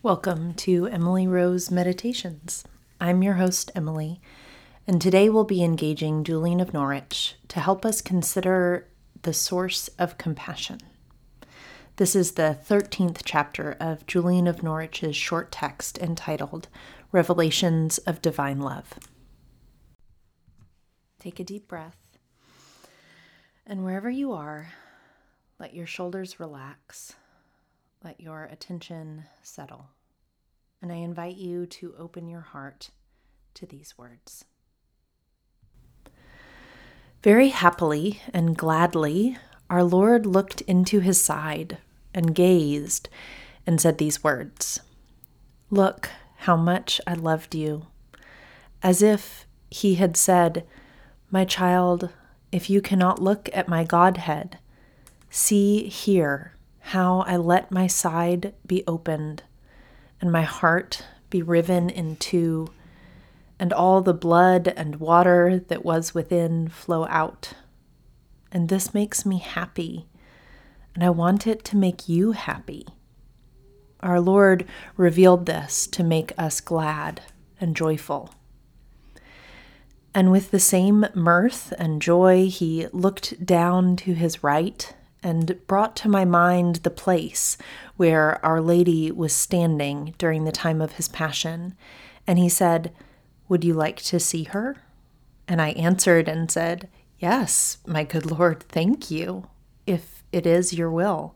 Welcome to Emily Rose Meditations. I'm your host, Emily, and today we'll be engaging Julian of Norwich to help us consider the source of compassion. This is the 13th chapter of Julian of Norwich's short text entitled Revelations of Divine Love. Take a deep breath, and wherever you are, let your shoulders relax let your attention settle. And I invite you to open your heart to these words. Very happily and gladly, our Lord looked into his side and gazed and said these words Look how much I loved you. As if he had said, My child, if you cannot look at my Godhead, see here how I let my side be opened and my heart be riven in two, and all the blood and water that was within flow out. And this makes me happy, and I want it to make you happy. Our Lord revealed this to make us glad and joyful. And with the same mirth and joy, he looked down to his right and brought to my mind the place where Our Lady was standing during the time of his passion. And he said, Would you like to see her? And I answered and said, Yes, my good Lord, thank you, if it is your will.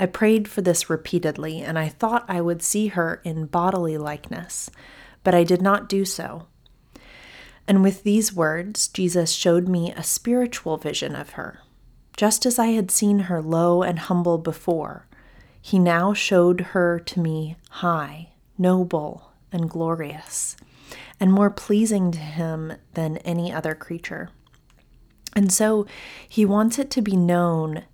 I prayed for this repeatedly, and I thought I would see her in bodily likeness, but I did not do so. And with these words, Jesus showed me a spiritual vision of her just as I had seen her low and humble before, he now showed her to me high, noble, and glorious, and more pleasing to him than any other creature. And so he wants it to be known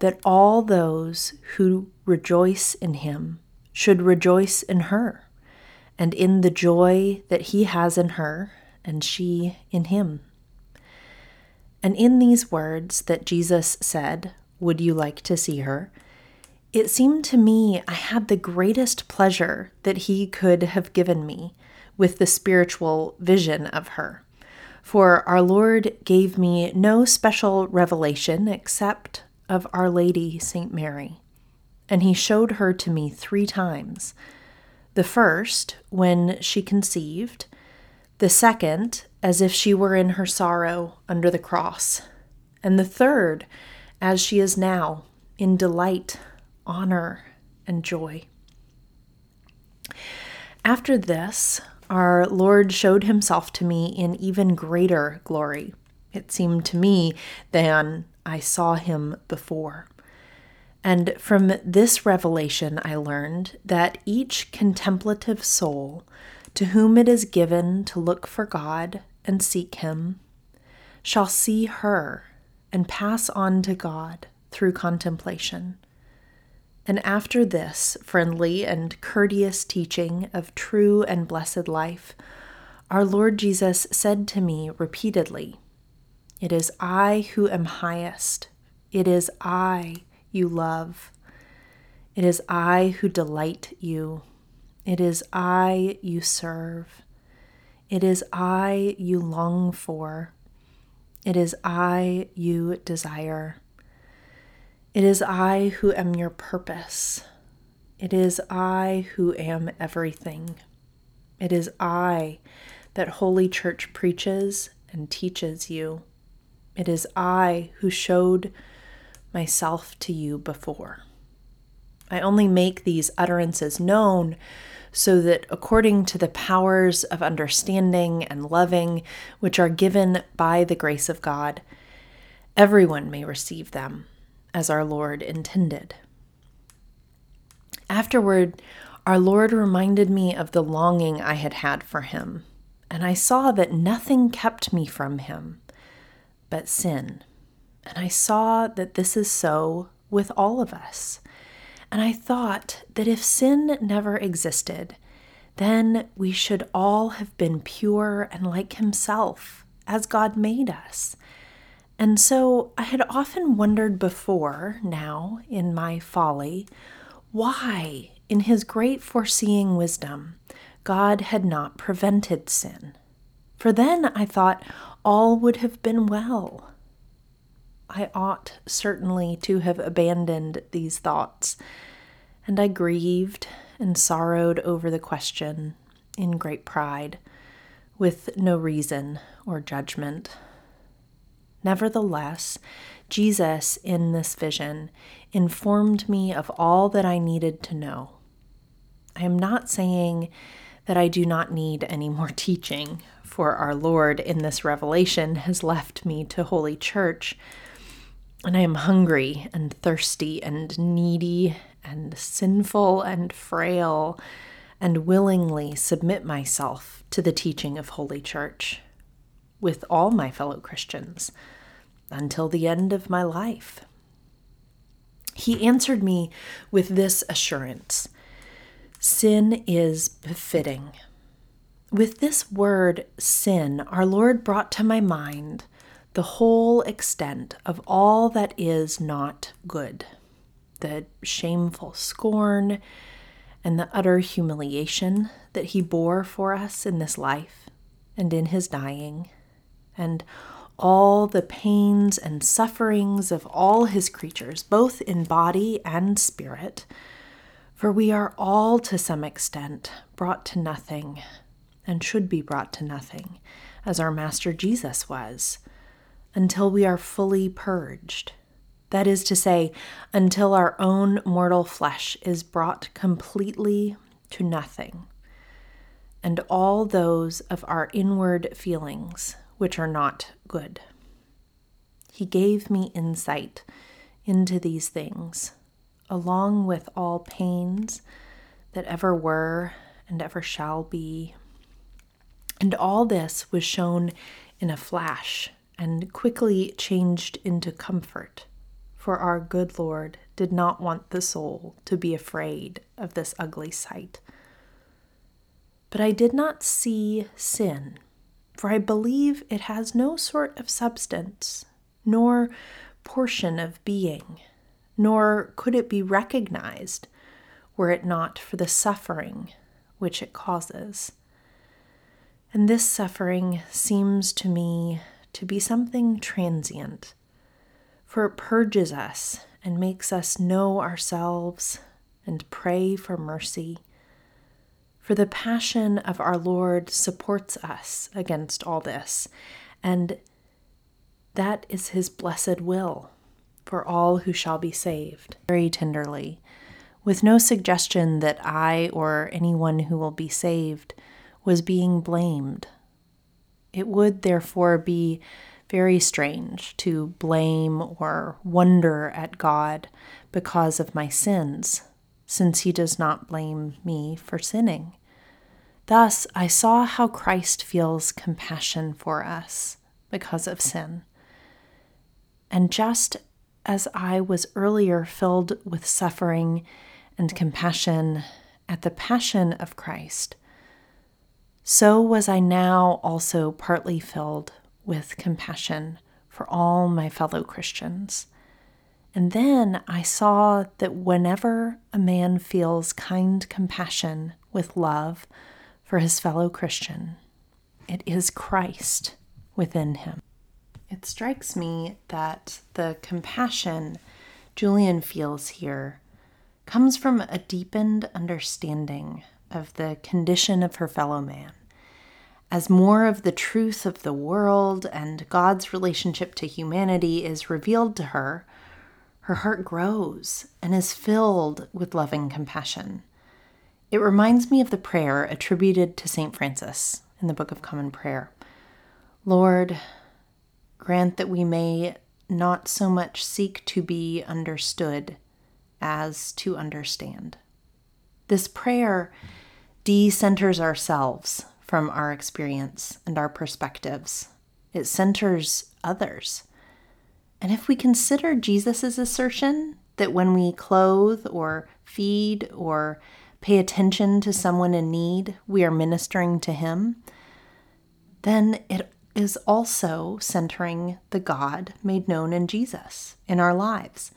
that all those who rejoice in him should rejoice in her, and in the joy that he has in her, and she in him. And in these words that Jesus said, Would you like to see her? It seemed to me I had the greatest pleasure that he could have given me with the spiritual vision of her. For our Lord gave me no special revelation except of Our Lady St. Mary, and he showed her to me three times. The first, when she conceived, the second, as if she were in her sorrow under the cross, and the third, as she is now, in delight, honor, and joy. After this, our Lord showed himself to me in even greater glory, it seemed to me, than I saw him before. And from this revelation, I learned that each contemplative soul to whom it is given to look for God and seek Him, shall see her and pass on to God through contemplation. And after this friendly and courteous teaching of true and blessed life, our Lord Jesus said to me repeatedly, It is I who am highest. It is I you love. It is I who delight you. It is I you serve. It is I you long for. It is I you desire. It is I who am your purpose. It is I who am everything. It is I that Holy Church preaches and teaches you. It is I who showed myself to you before. I only make these utterances known so that according to the powers of understanding and loving which are given by the grace of God, everyone may receive them as our Lord intended. Afterward, our Lord reminded me of the longing I had had for him, and I saw that nothing kept me from him but sin. And I saw that this is so with all of us. And I thought that if sin never existed, then we should all have been pure and like Himself, as God made us. And so I had often wondered before, now in my folly, why in his great foreseeing wisdom, God had not prevented sin. For then I thought all would have been well. I ought certainly to have abandoned these thoughts, and I grieved and sorrowed over the question in great pride, with no reason or judgment. Nevertheless, Jesus in this vision informed me of all that I needed to know. I am not saying that I do not need any more teaching, for our Lord in this revelation has left me to Holy Church, and I am hungry and thirsty and needy and sinful and frail, and willingly submit myself to the teaching of Holy Church with all my fellow Christians until the end of my life. He answered me with this assurance Sin is befitting. With this word, sin, our Lord brought to my mind the whole extent of all that is not good. The shameful scorn and the utter humiliation that he bore for us in this life and in his dying, and all the pains and sufferings of all his creatures, both in body and spirit for we are all, to some extent, brought to nothing, and should be brought to nothing, as our Master Jesus was, until we are fully purged. That is to say, until our own mortal flesh is brought completely to nothing, and all those of our inward feelings which are not good. He gave me insight into these things along with all pains that ever were and ever shall be. And all this was shown in a flash and quickly changed into comfort, for our good Lord did not want the soul to be afraid of this ugly sight. But I did not see sin, for I believe it has no sort of substance, nor portion of being nor could it be recognized were it not for the suffering which it causes. And this suffering seems to me to be something transient, for it purges us and makes us know ourselves and pray for mercy. For the passion of our Lord supports us against all this, and that is his blessed will for all who shall be saved, very tenderly, with no suggestion that I or anyone who will be saved was being blamed. It would therefore be very strange to blame or wonder at God because of my sins, since He does not blame me for sinning. Thus, I saw how Christ feels compassion for us because of sin. And just as I was earlier filled with suffering and compassion at the passion of Christ, so was I now also partly filled with compassion for all my fellow Christians. And then I saw that whenever a man feels kind compassion with love for his fellow Christian, it is Christ within him. It strikes me that the compassion Julian feels here comes from a deepened understanding of the condition of her fellow man. As more of the truth of the world and God's relationship to humanity is revealed to her, her heart grows and is filled with loving compassion. It reminds me of the prayer attributed to St. Francis in the Book of Common Prayer Lord, Grant that we may not so much seek to be understood as to understand. This prayer decenters ourselves from our experience and our perspectives. It centers others. And if we consider Jesus' assertion that when we clothe or feed or pay attention to someone in need, we are ministering to him, then it is also centering the God made known in Jesus in our lives.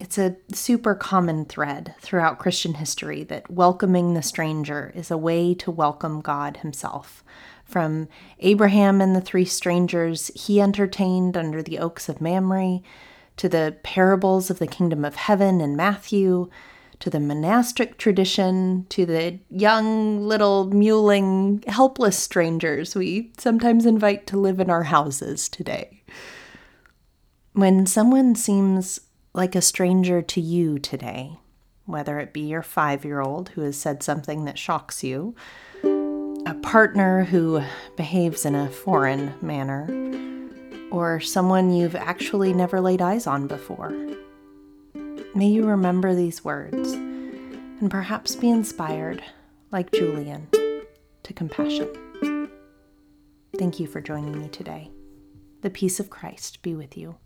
It's a super common thread throughout Christian history that welcoming the stranger is a way to welcome God Himself. From Abraham and the three strangers he entertained under the oaks of Mamre, to the parables of the kingdom of heaven in Matthew, to the monastic tradition, to the young, little, mewling, helpless strangers we sometimes invite to live in our houses today. When someone seems like a stranger to you today, whether it be your five year old who has said something that shocks you, a partner who behaves in a foreign manner, or someone you've actually never laid eyes on before. May you remember these words and perhaps be inspired, like Julian, to compassion. Thank you for joining me today. The peace of Christ be with you.